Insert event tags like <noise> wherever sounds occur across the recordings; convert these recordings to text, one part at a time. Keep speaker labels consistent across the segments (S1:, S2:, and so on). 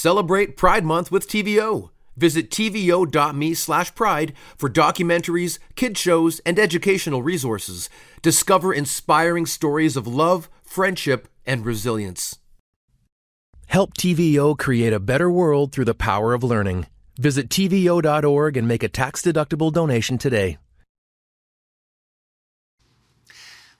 S1: Celebrate Pride Month with TVO. Visit tvo.me slash pride for documentaries, kid shows, and educational resources. Discover inspiring stories of love, friendship, and resilience. Help TVO create a better world through the power of learning. Visit tvo.org and make a tax-deductible donation today.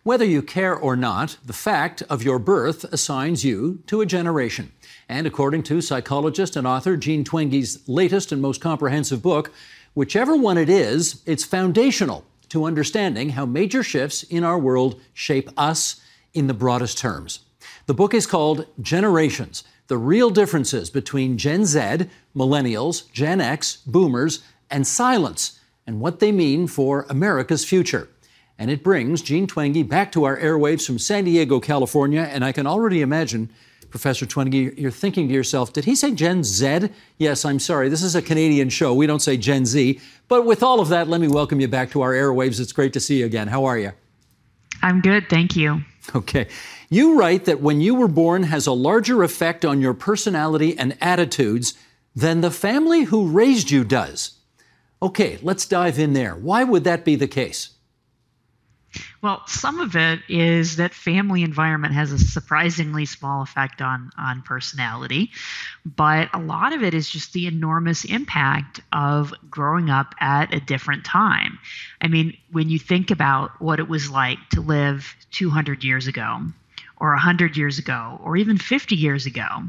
S2: Whether you care or not, the fact of your birth assigns you to a generation. And according to psychologist and author Jean Twenge's latest and most comprehensive book, whichever one it is, it's foundational to understanding how major shifts in our world shape us in the broadest terms. The book is called Generations The Real Differences Between Gen Z, Millennials, Gen X, Boomers, and Silents, and what they mean for America's future and it brings Jean Twenge back to our airwaves from San Diego, California. And I can already imagine, Professor Twenge, you're thinking to yourself, did he say Gen Z? Yes, I'm sorry. This is a Canadian show. We don't say Gen Z. But with all of that, let me welcome you back to our airwaves. It's great to see you again. How are you?
S3: I'm good. Thank you.
S2: Okay. You write that when you were born has a larger effect on your personality and attitudes than the family who raised you does. Okay, let's dive in there. Why would that be the case?
S3: Well, some of it is that family environment has a surprisingly small effect on on personality, but a lot of it is just the enormous impact of growing up at a different time. I mean, when you think about what it was like to live 200 years ago or 100 years ago or even 50 years ago,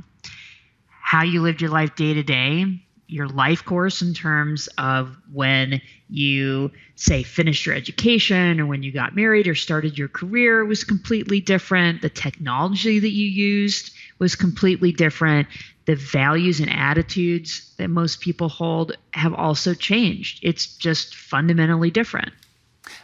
S3: how you lived your life day to day your life course in terms of when you say finished your education or when you got married or started your career was completely different. The technology that you used was completely different. The values and attitudes that most people hold have also changed. It's just fundamentally different.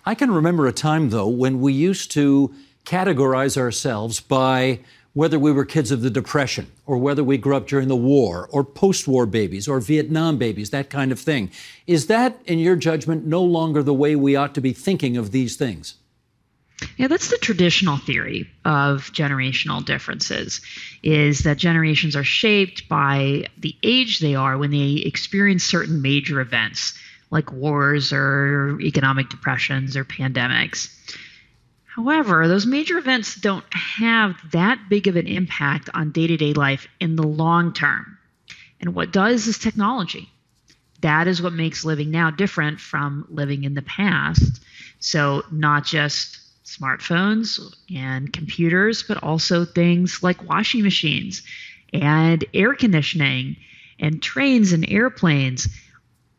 S2: I can remember a time though when we used to categorize ourselves by whether we were kids of the Depression or whether we grew up during the war or post war babies or Vietnam babies, that kind of thing. Is that, in your judgment, no longer the way we ought to be thinking of these things?
S3: Yeah, that's the traditional theory of generational differences is that generations are shaped by the age they are when they experience certain major events like wars or economic depressions or pandemics. However, those major events don't have that big of an impact on day to day life in the long term. And what does is technology. That is what makes living now different from living in the past. So, not just smartphones and computers, but also things like washing machines and air conditioning and trains and airplanes.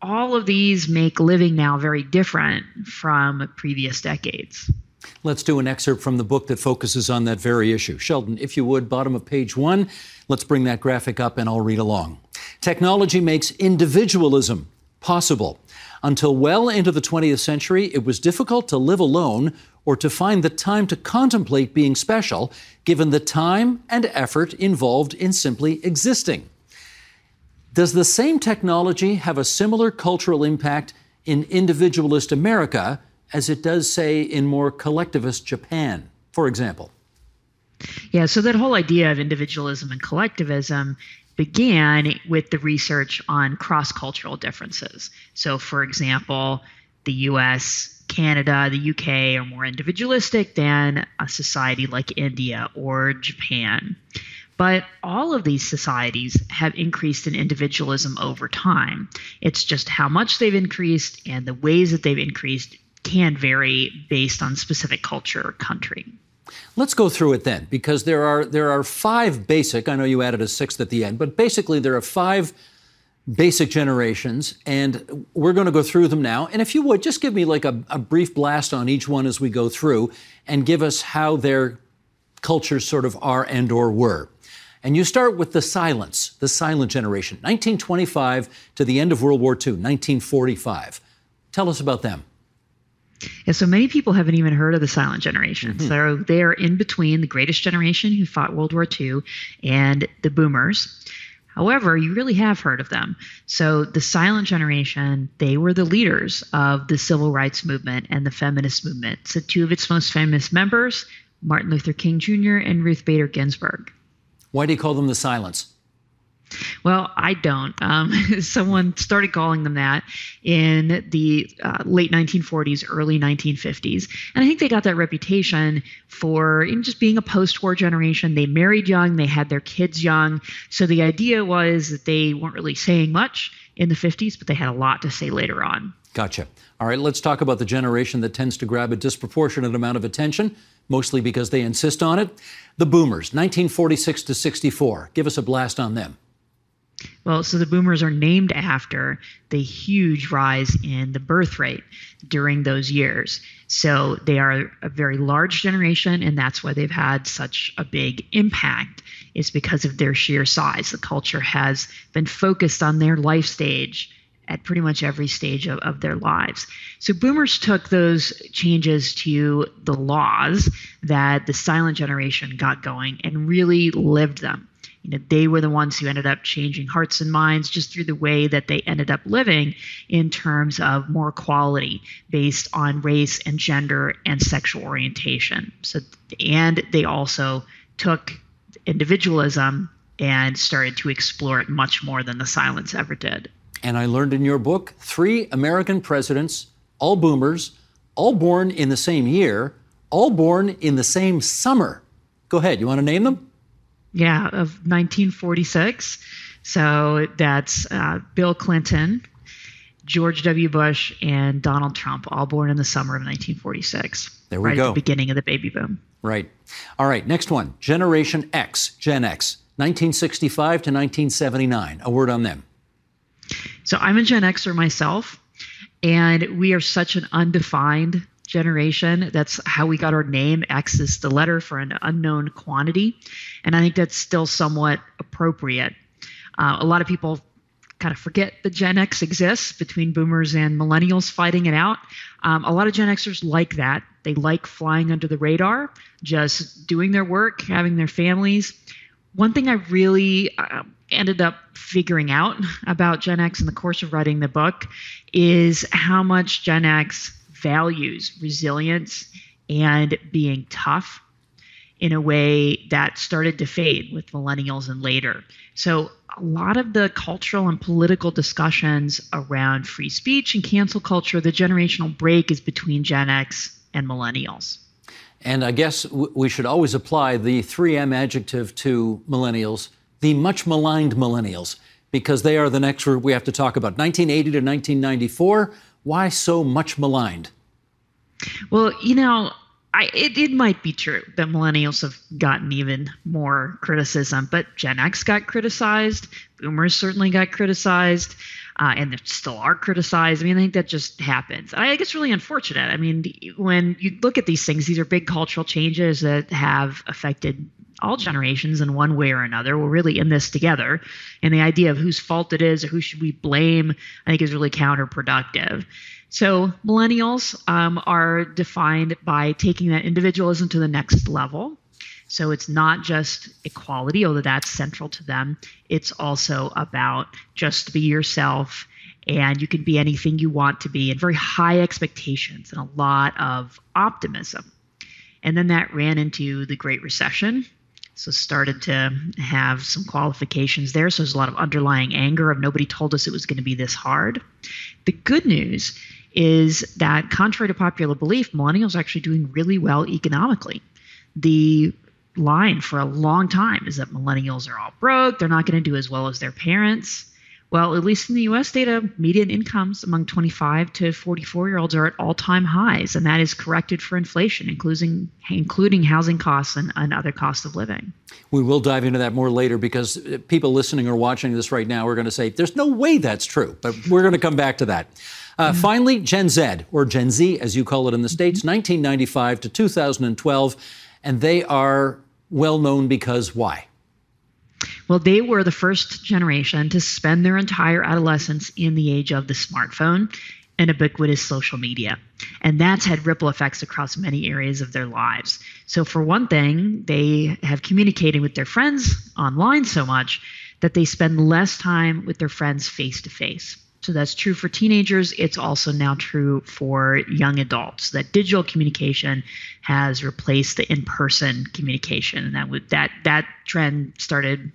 S3: All of these make living now very different from previous decades.
S2: Let's do an excerpt from the book that focuses on that very issue. Sheldon, if you would, bottom of page one, let's bring that graphic up and I'll read along. Technology makes individualism possible. Until well into the 20th century, it was difficult to live alone or to find the time to contemplate being special, given the time and effort involved in simply existing. Does the same technology have a similar cultural impact in individualist America as it does, say, in more collectivist Japan, for example?
S3: Yeah, so that whole idea of individualism and collectivism began with the research on cross cultural differences. So, for example, the US, Canada, the UK are more individualistic than a society like India or Japan. But all of these societies have increased in individualism over time. It's just how much they've increased and the ways that they've increased can vary based on specific culture or country.
S2: Let's go through it then, because there are there are five basic. I know you added a sixth at the end, but basically there are five basic generations, and we're going to go through them now. And if you would, just give me like a, a brief blast on each one as we go through, and give us how their cultures sort of are and or were. And you start with the silents, the silent generation, 1925 to the end of World War II, 1945. Tell us about them.
S3: Yeah, so many people haven't even heard of the silent generation. Mm-hmm. So they're in between the greatest generation who fought World War II and the boomers. However, you really have heard of them. So the silent generation, they were the leaders of the civil rights movement and the feminist movement. So two of its most famous members, Martin Luther King Jr. and Ruth Bader Ginsburg.
S2: Why do you call them the silents?
S3: Well, I don't. Um, <laughs> someone started calling them that in the uh, late 1940s, early 1950s. And I think they got that reputation for just being a post war generation. They married young, they had their kids young. So the idea was that they weren't really saying much in the 50s, but they had a lot to say later on.
S2: Gotcha. All right, let's talk about the generation that tends to grab a disproportionate amount of attention, mostly because they insist on it. The boomers, 1946 to 64. Give us a blast on them.
S3: Well, so the boomers are named after the huge rise in the birth rate during those years. So they are a very large generation, and that's why they've had such a big impact, is because of their sheer size. The culture has been focused on their life stage at pretty much every stage of, of their lives. So boomers took those changes to the laws that the silent generation got going and really lived them you know they were the ones who ended up changing hearts and minds just through the way that they ended up living in terms of more equality based on race and gender and sexual orientation. So and they also took individualism and started to explore it much more than the silents ever did.
S2: And i learned in your book three american presidents all boomers all born in the same year all born in the same summer. Go ahead you want to name them
S3: yeah, of 1946. So that's uh, Bill Clinton, George W. Bush, and Donald Trump, all born in the summer of 1946.
S2: There we
S3: right
S2: go.
S3: At the beginning of the baby boom.
S2: Right. All right. Next one Generation X, Gen X, 1965 to 1979. A word on them.
S3: So I'm a Gen Xer myself, and we are such an undefined generation. That's how we got our name. X is the letter for an unknown quantity. And I think that's still somewhat appropriate. Uh, a lot of people kind of forget that Gen X exists between boomers and millennials fighting it out. Um, a lot of Gen Xers like that. They like flying under the radar, just doing their work, having their families. One thing I really uh, ended up figuring out <laughs> about Gen X in the course of writing the book is how much Gen X values resilience and being tough in a way that started to fade with millennials and later. So, a lot of the cultural and political discussions around free speech and cancel culture, the generational break is between Gen X and millennials.
S2: And I guess we should always apply the 3M adjective to millennials, the much maligned millennials, because they are the next group we have to talk about. 1980 to 1994 why so much maligned?
S3: Well, you know, I, it, it might be true that millennials have gotten even more criticism, but Gen X got criticized, Boomers certainly got criticized, uh, and they still are criticized. I mean, I think that just happens. I think it's really unfortunate. I mean, when you look at these things, these are big cultural changes that have affected all generations in one way or another. We're really in this together. And the idea of whose fault it is or who should we blame, I think is really counterproductive. So millennials um, are defined by taking that individualism to the next level. So it's not just equality, although that's central to them. It's also about just be yourself and you can be anything you want to be and very high expectations and a lot of optimism. And then that ran into the Great Recession so started to have some qualifications there. So there's a lot of underlying anger of nobody told us it was going to be this hard. The good news is that contrary to popular belief, millennials are actually doing really well economically. The line for a long time is that millennials are all broke, they're not going to do as well as their parents. Well, at least in the US data, median incomes among 25 to 44 year olds are at all time highs, and that is corrected for inflation, including, including housing costs and, and other costs of living.
S2: We will dive into that more later because uh, people listening or watching this right now are going to say, there's no way that's true, but we're going to come back to that. Uh, mm-hmm. Finally, Gen Z, or Gen Z as you call it in the States, 1995 to 2012, and they are well known because why?
S3: Well, they were the first generation to spend their entire adolescence in the age of the smartphone and ubiquitous social media. And that's had ripple effects across many areas of their lives. So, for one thing, they have communicated with their friends online so much that they spend less time with their friends face to face. So that's true for teenagers. It's also now true for young adults that digital communication has replaced the in-person communication, and that would that that trend started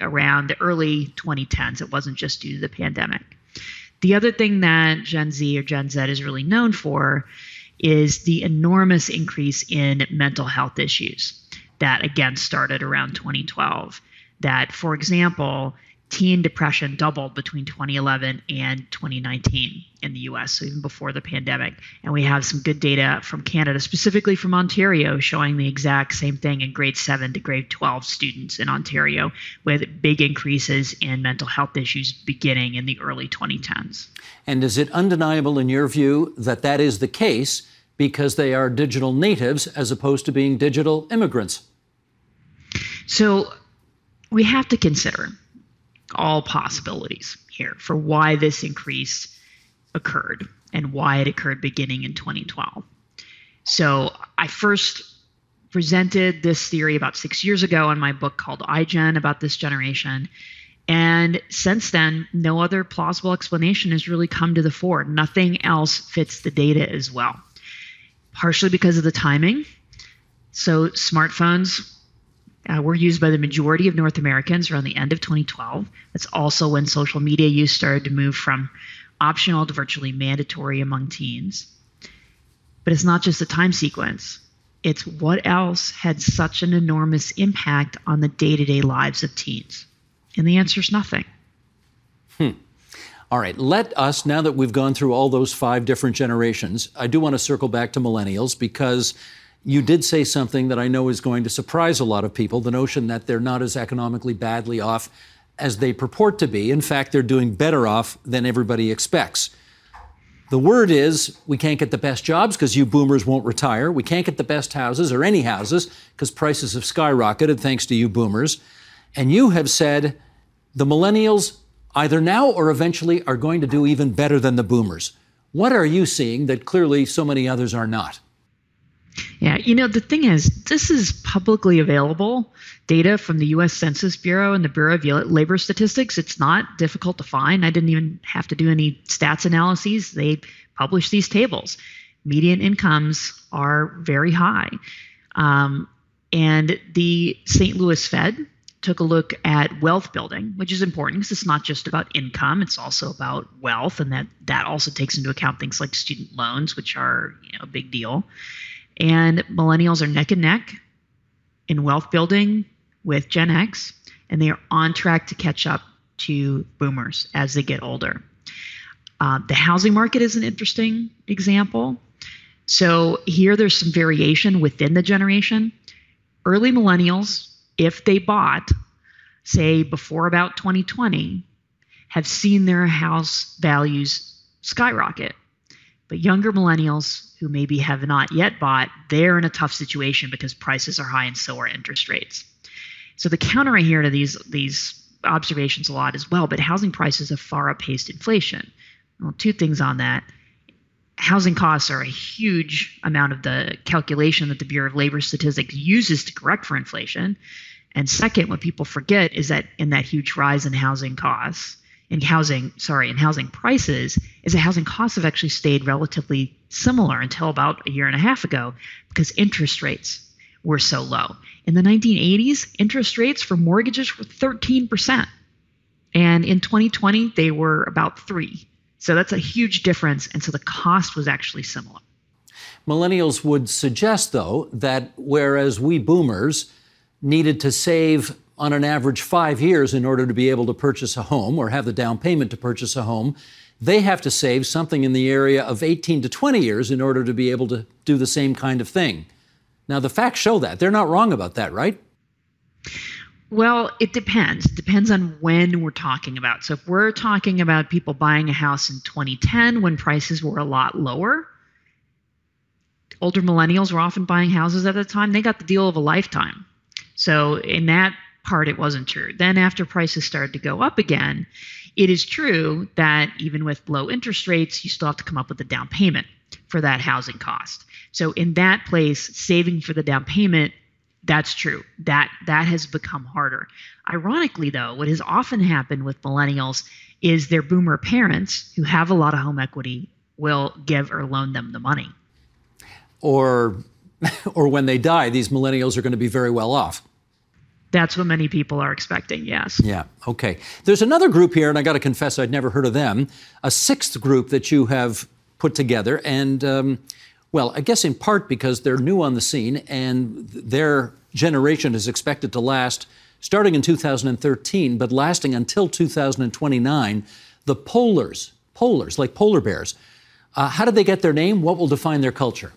S3: around the early 2010s. It wasn't just due to the pandemic. The other thing that Gen Z or Gen Z is really known for is the enormous increase in mental health issues that again started around 2012. That, for example, teen depression doubled between 2011 and 2019 in the US, so even before the pandemic. And we have some good data from Canada, specifically from Ontario, showing the exact same thing in grade 7 to grade 12 students in Ontario, with big increases in mental health issues beginning in the early 2010s.
S2: And is it undeniable, in your view, that that is the case because they are digital natives as opposed to being digital immigrants?
S3: So we have to consider all possibilities here for why this increase occurred and why it occurred beginning in 2012. So I first presented this theory about six years ago in my book called iGen about this generation. And since then, no other plausible explanation has really come to the fore. Nothing else fits the data as well. Partially because of the timing. So, smartphones uh, were used by the majority of North Americans around the end of 2012. That's also when social media use started to move from optional to virtually mandatory among teens. But it's not just the time sequence, it's what else had such an enormous impact on the day to day lives of teens. And the answer is nothing.
S2: Hmm. All right, let us, now that we've gone through all those five different generations, I do want to circle back to millennials because you did say something that I know is going to surprise a lot of people the notion that they're not as economically badly off as they purport to be. In fact, they're doing better off than everybody expects. The word is we can't get the best jobs because you boomers won't retire. We can't get the best houses or any houses because prices have skyrocketed thanks to you boomers. And you have said the millennials either now or eventually are going to do even better than the boomers. What are you seeing that clearly so many others are not?
S3: Yeah, you know, the thing is, this is publicly available data from the US Census Bureau and the Bureau of Labor Statistics. It's not difficult to find. I didn't even have to do any stats analyses. They publish these tables. Median incomes are very high. Um, and the St. Louis Fed took a look at wealth building, which is important because it's not just about income; it's also about wealth, and that that also takes into account things like student loans, which are you know a big deal. And millennials are neck and neck in wealth building with Gen X, and they are on track to catch up to boomers as they get older. Uh, the housing market is an interesting example. So here there's some variation within the generation. Early millennials, if they bought, say before about 2020, have seen their house values skyrocket. But younger millennials who maybe have not yet bought, they're in a tough situation because prices are high and so are interest rates. So the counter I hear to these these observations a lot as well, but housing prices have far outpaced inflation. Well, two things on that. Housing costs are a huge amount of the calculation that the Bureau of Labor Statistics uses to correct for inflation. And second, what people forget is that in that huge rise in housing costs, in housing, sorry, in housing prices is that housing costs have actually stayed relatively similar until about a year and a half ago because interest rates were so low. In the 1980s, interest rates for mortgages were 13%. And in 2020, they were about 3. So that's a huge difference and so the cost was actually similar.
S2: Millennials would suggest though that whereas we boomers needed to save on an average five years in order to be able to purchase a home or have the down payment to purchase a home. They have to save something in the area of 18 to 20 years in order to be able to do the same kind of thing. Now, the facts show that. They're not wrong about that, right?
S3: Well, it depends. It depends on when we're talking about. So, if we're talking about people buying a house in 2010 when prices were a lot lower, older millennials were often buying houses at the time. They got the deal of a lifetime. So, in that part it wasn't true. Then after prices started to go up again, it is true that even with low interest rates, you still have to come up with a down payment for that housing cost. So in that place, saving for the down payment, that's true. That that has become harder. Ironically though, what has often happened with millennials is their boomer parents who have a lot of home equity will give or loan them the money.
S2: Or <laughs> or when they die, these millennials are going to be very well off.
S3: That's what many people are expecting, yes.
S2: Yeah, okay. There's another group here, and I got to confess I'd never heard of them, a sixth group that you have put together. And, um, well, I guess in part because they're new on the scene and their generation is expected to last starting in 2013, but lasting until 2029. The polars, polars, like polar bears. Uh, how did they get their name? What will define their culture?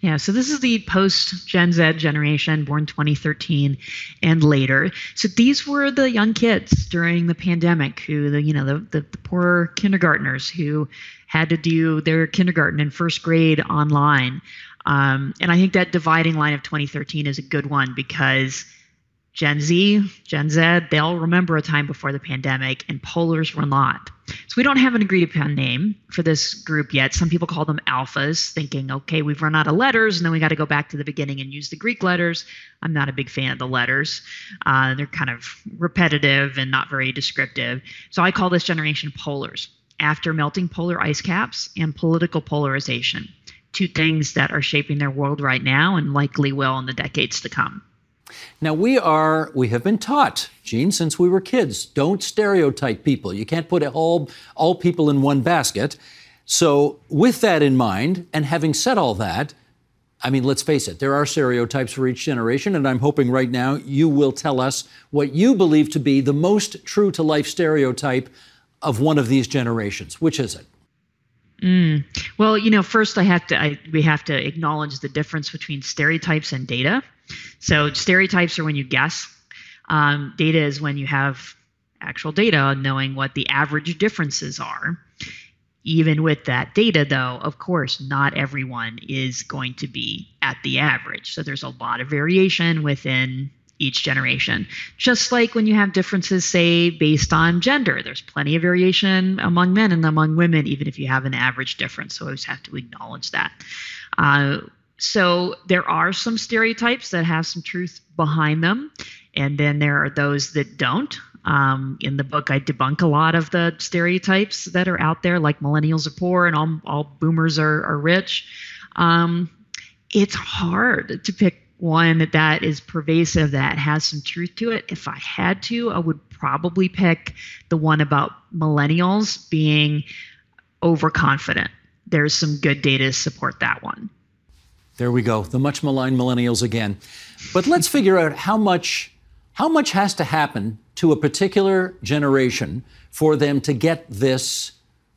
S3: Yeah, so this is the post Gen Z generation, born 2013 and later. So these were the young kids during the pandemic, who the you know the, the, the poor kindergartners who had to do their kindergarten and first grade online. Um, and I think that dividing line of 2013 is a good one because Gen Z, Gen Z, they all remember a time before the pandemic, and polars were not. So we don't have an agreed upon name for this group yet. Some people call them alphas, thinking, okay, we've run out of letters, and then we got to go back to the beginning and use the Greek letters. I'm not a big fan of the letters. Uh, they're kind of repetitive and not very descriptive. So I call this generation polars, after melting polar ice caps and political polarization, two things that are shaping their world right now and likely will in the decades to come.
S2: Now, we are, we have been taught, Jean, since we were kids, don't stereotype people. You can't put all, all people in one basket. So, with that in mind, and having said all that, I mean, let's face it, there are stereotypes for each generation, and I'm hoping right now you will tell us what you believe to be the most true to life stereotype of one of these generations. Which is it?
S3: Mm. Well, you know, first I have to I, we have to acknowledge the difference between stereotypes and data. So stereotypes are when you guess. Um, data is when you have actual data, knowing what the average differences are. Even with that data, though, of course, not everyone is going to be at the average. So there's a lot of variation within each generation. Just like when you have differences, say, based on gender, there's plenty of variation among men and among women, even if you have an average difference. So always have to acknowledge that. Uh, so there are some stereotypes that have some truth behind them, and then there are those that don't. Um, in the book, I debunk a lot of the stereotypes that are out there, like millennials are poor and all, all boomers are, are rich. Um, it's hard to pick one that is pervasive that has some truth to it. If I had to, I would probably pick the one about millennials being overconfident. There's some good data to support that one.
S2: There we go, the much maligned millennials again. But let's figure out how much how much has to happen to a particular generation for them to get this,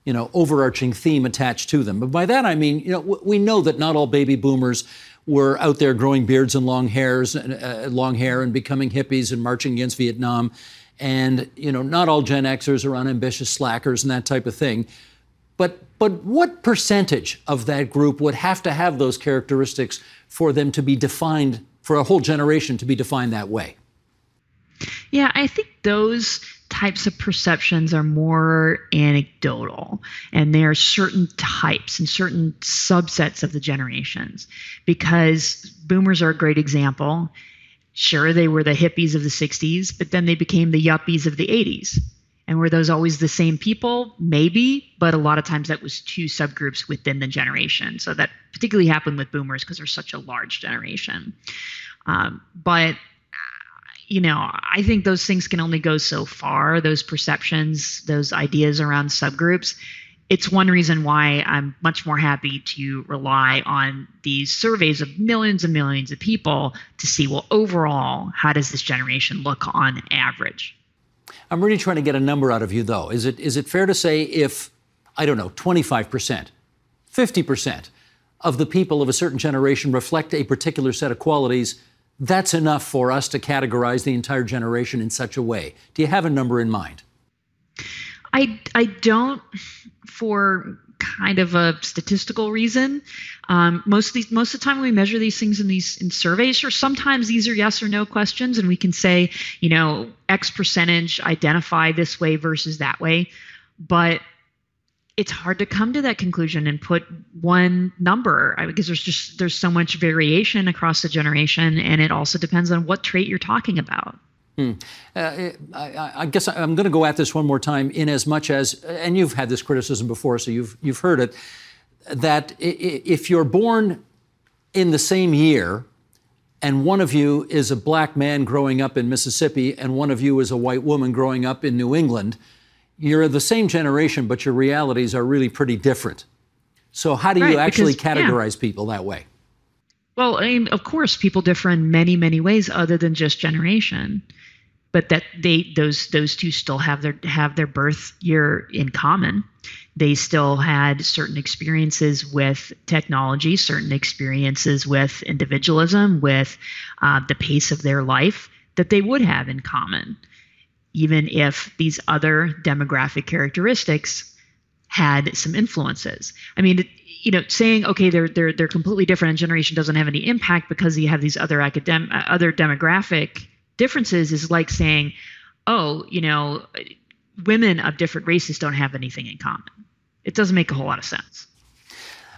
S2: you know, overarching theme attached to them. But by that I mean, you know, we know that not all baby boomers were out there growing beards and long hairs, uh, long hair, and becoming hippies and marching against Vietnam. And you know, not all Gen Xers are unambitious slackers and that type of thing. But, but what percentage of that group would have to have those characteristics for them to be defined, for a whole generation to be defined that way?
S3: Yeah, I think those types of perceptions are more anecdotal and there are certain types and certain subsets of the generations. Because boomers are a great example. Sure they were the hippies of the 60s but then they became the yuppies of the 80s and were those always the same people? Maybe, but a lot of times that was two subgroups within the generation. So that particularly happened with boomers because they're such a large generation. Um, but you know, I think those things can only go so far. Those perceptions, those ideas around subgroups. It's one reason why I'm much more happy to rely on these surveys of millions and millions of people to see, well, overall, how does this generation look on average?
S2: I'm really trying to get a number out of you, though. Is it, is it fair to say if, I don't know, 25%, 50% of the people of a certain generation reflect a particular set of qualities, that's enough for us to categorize the entire generation in such a way? Do you have a number in mind?
S3: I, I don't for kind of a statistical reason. Um, most of these, most of the time we measure these things in these in surveys, or sometimes these are yes or no questions, and we can say, you know, X percentage identify this way versus that way. But it's hard to come to that conclusion and put one number because there's just there's so much variation across the generation, and it also depends on what trait you're talking about.
S2: Hmm. Uh, I, I, guess I'm going to go at this one more time, in as much as, and you've had this criticism before, so you've you've heard it, that if you're born in the same year and one of you is a black man growing up in Mississippi, and one of you is a white woman growing up in New England, you're the same generation, but your realities are really pretty different. So, how do right, you actually because, categorize yeah. people that way?
S3: Well, I mean, of course, people differ in many, many ways other than just generation but that they those those two still have their have their birth year in common. They still had certain experiences with technology certain experiences with individualism with uh, the pace of their life that they would have in common even if these other demographic characteristics had some influences. I mean you know saying okay they're they're they're completely different and generation doesn't have any impact because you have these other academic other demographic differences is like saying, oh, you know, women of different races don't have anything in common. It doesn't make a whole lot of sense.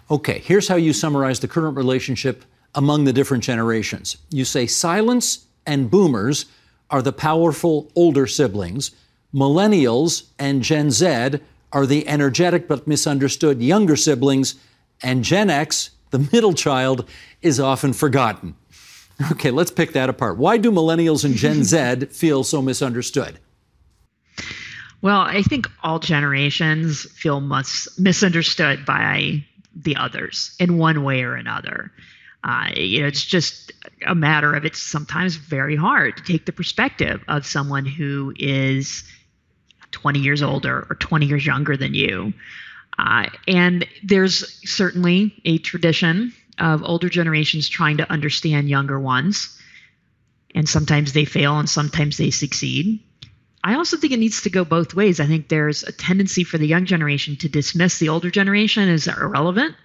S2: Okay, here's how you summarize the current relationship among the different generations. You say silents and boomers are the powerful older siblings, millennials and Gen Z are the energetic but misunderstood younger siblings, and Gen X, the middle child, is often forgotten. <laughs> Okay, let's pick that apart. Why do millennials and Gen Z <laughs> feel so misunderstood?
S3: Well, I think all generations feel mis- misunderstood by the others in one way or another. Uh, you know, it's just a matter of it's sometimes very hard to take the perspective of someone who is 20 years older or 20 years younger than you. Uh, and there's certainly a tradition of older generations trying to understand younger ones. And sometimes they fail and sometimes they succeed. I also think it needs to go both ways. I think there's a tendency for the young generation to dismiss the older generation as irrelevant.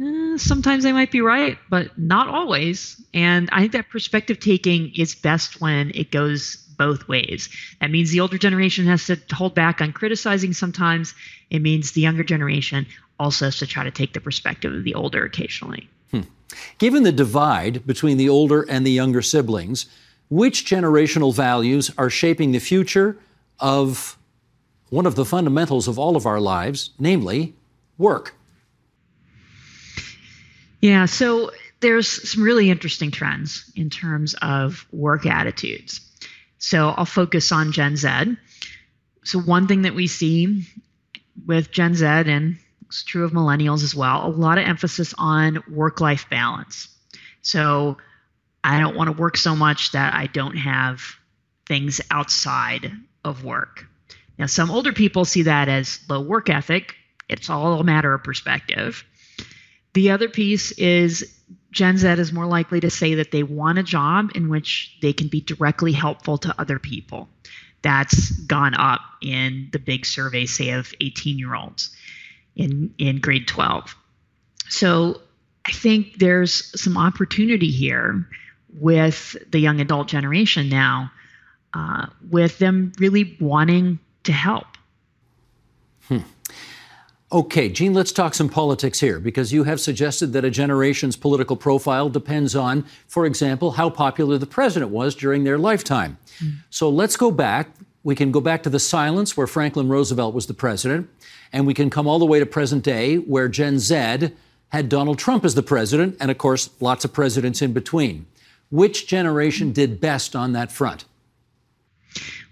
S3: Eh, sometimes they might be right, but not always. And I think that perspective taking is best when it goes both ways. That means the older generation has to hold back on criticizing sometimes. It means the younger generation also has to try to take the perspective of the older occasionally. Hmm.
S2: Given the divide between the older and the younger siblings, which generational values are shaping the future of one of the fundamentals of all of our lives, namely work?
S3: Yeah, so there's some really interesting trends in terms of work attitudes. So I'll focus on Gen Z. So, one thing that we see with Gen Z and it's true of millennials as well. A lot of emphasis on work life balance. So I don't want to work so much that I don't have things outside of work. Now, some older people see that as low work ethic. It's all a matter of perspective. The other piece is Gen Z is more likely to say that they want a job in which they can be directly helpful to other people. That's gone up in the big survey, say, of 18 year olds in in grade 12. So I think there's some opportunity here with the young adult generation now, uh, with them really wanting to help.
S2: Hmm. Okay, Jean, let's talk some politics here because you have suggested that a generation's political profile depends on, for example, how popular the president was during their lifetime. Mm. So let's go back. We can go back to the silents where Franklin Roosevelt was the president. And we can come all the way to present day where Gen Z had Donald Trump as the president, and of course, lots of presidents in between. Which generation did best on that front?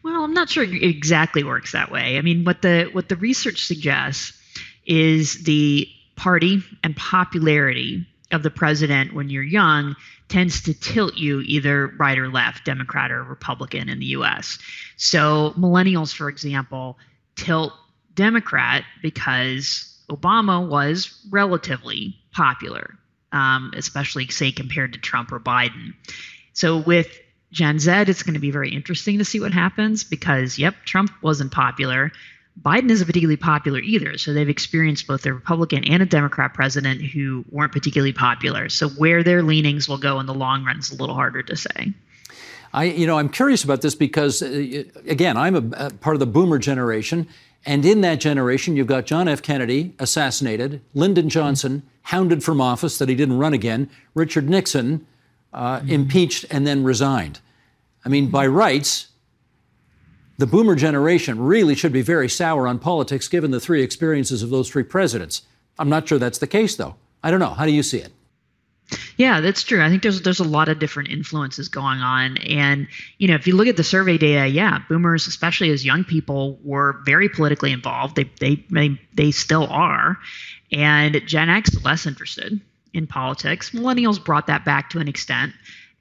S3: Well, I'm not sure it exactly works that way. I mean, what the what the research suggests is the party and popularity of the president when you're young tends to tilt you either right or left, Democrat or Republican in the US. So, millennials, for example, tilt Democrat because Obama was relatively popular, um, especially, say, compared to Trump or Biden. So with Gen Z, it's going to be very interesting to see what happens because, yep, Trump wasn't popular. Biden isn't particularly popular either. So they've experienced both a Republican and a Democrat president who weren't particularly popular. So where their leanings will go in the long run is a little harder to say.
S2: I, you know, I'm curious about this because, uh, again, I'm a, a part of the boomer generation, and in that generation, you've got John F. Kennedy assassinated, Lyndon Johnson hounded from office that he didn't run again, Richard Nixon uh, mm-hmm. impeached and then resigned. I mean, by rights, the boomer generation really should be very sour on politics given the three experiences of those three presidents. I'm not sure that's the case, though. I don't know. How do you see it?
S3: Yeah, that's true. I think there's there's a lot of different influences going on, and you know, if you look at the survey data, yeah, boomers, especially as young people, were very politically involved. They they they, they still are, and Gen X less interested in politics. Millennials brought that back to an extent,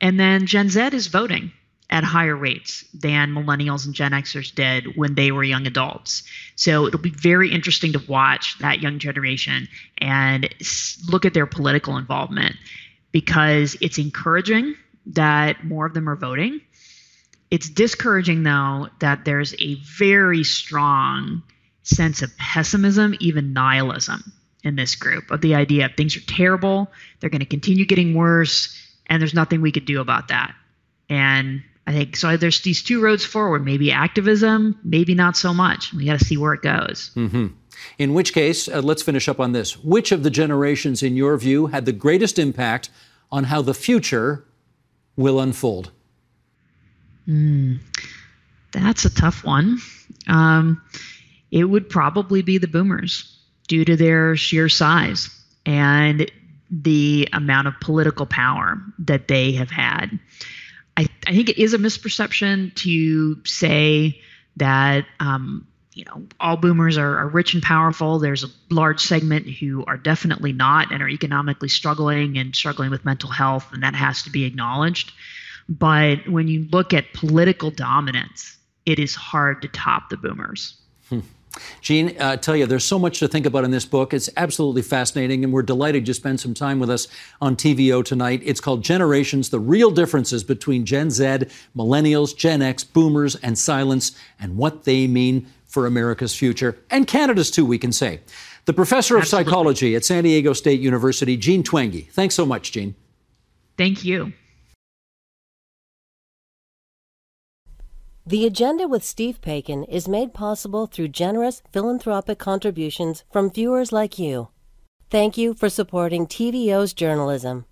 S3: and then Gen Z is voting at higher rates than millennials and Gen Xers did when they were young adults. So it'll be very interesting to watch that young generation and look at their political involvement because it's encouraging that more of them are voting. It's discouraging, though, that there's a very strong sense of pessimism, even nihilism in this group of the idea of things are terrible, they're going to continue getting worse, and there's nothing we could do about that. And I think so. There's these two roads forward. Maybe activism, maybe not so much. We got to see where it goes.
S2: Mm-hmm. In which case, uh, let's finish up on this. Which of the generations, in your view, had the greatest impact on how the future will unfold?
S3: Mm, that's a tough one. Um, it would probably be the boomers due to their sheer size and the amount of political power that they have had. I, I think it is a misperception to say that um, you know all boomers are, are, rich and powerful. There's a large segment who are definitely not and are economically struggling and struggling with mental health, and that has to be acknowledged. But when you look at political dominance, it is hard to top the boomers.
S2: Hmm. I uh, tell you, there's so much to think about in this book. It's absolutely fascinating, and we're delighted you spend some time with us on TVO tonight. It's called Generations The Real Differences Between Gen Z, Millennials, Gen X, Boomers, and Silents, and what they mean for America's future, and Canada's too, we can say. The professor of absolutely. psychology at San Diego State University, Jean Twenge. Thanks so much, Jean.
S3: Thank you.
S4: The Agenda with Steve Paikin is made possible through generous philanthropic contributions from viewers like you. Thank you for supporting TVO's journalism.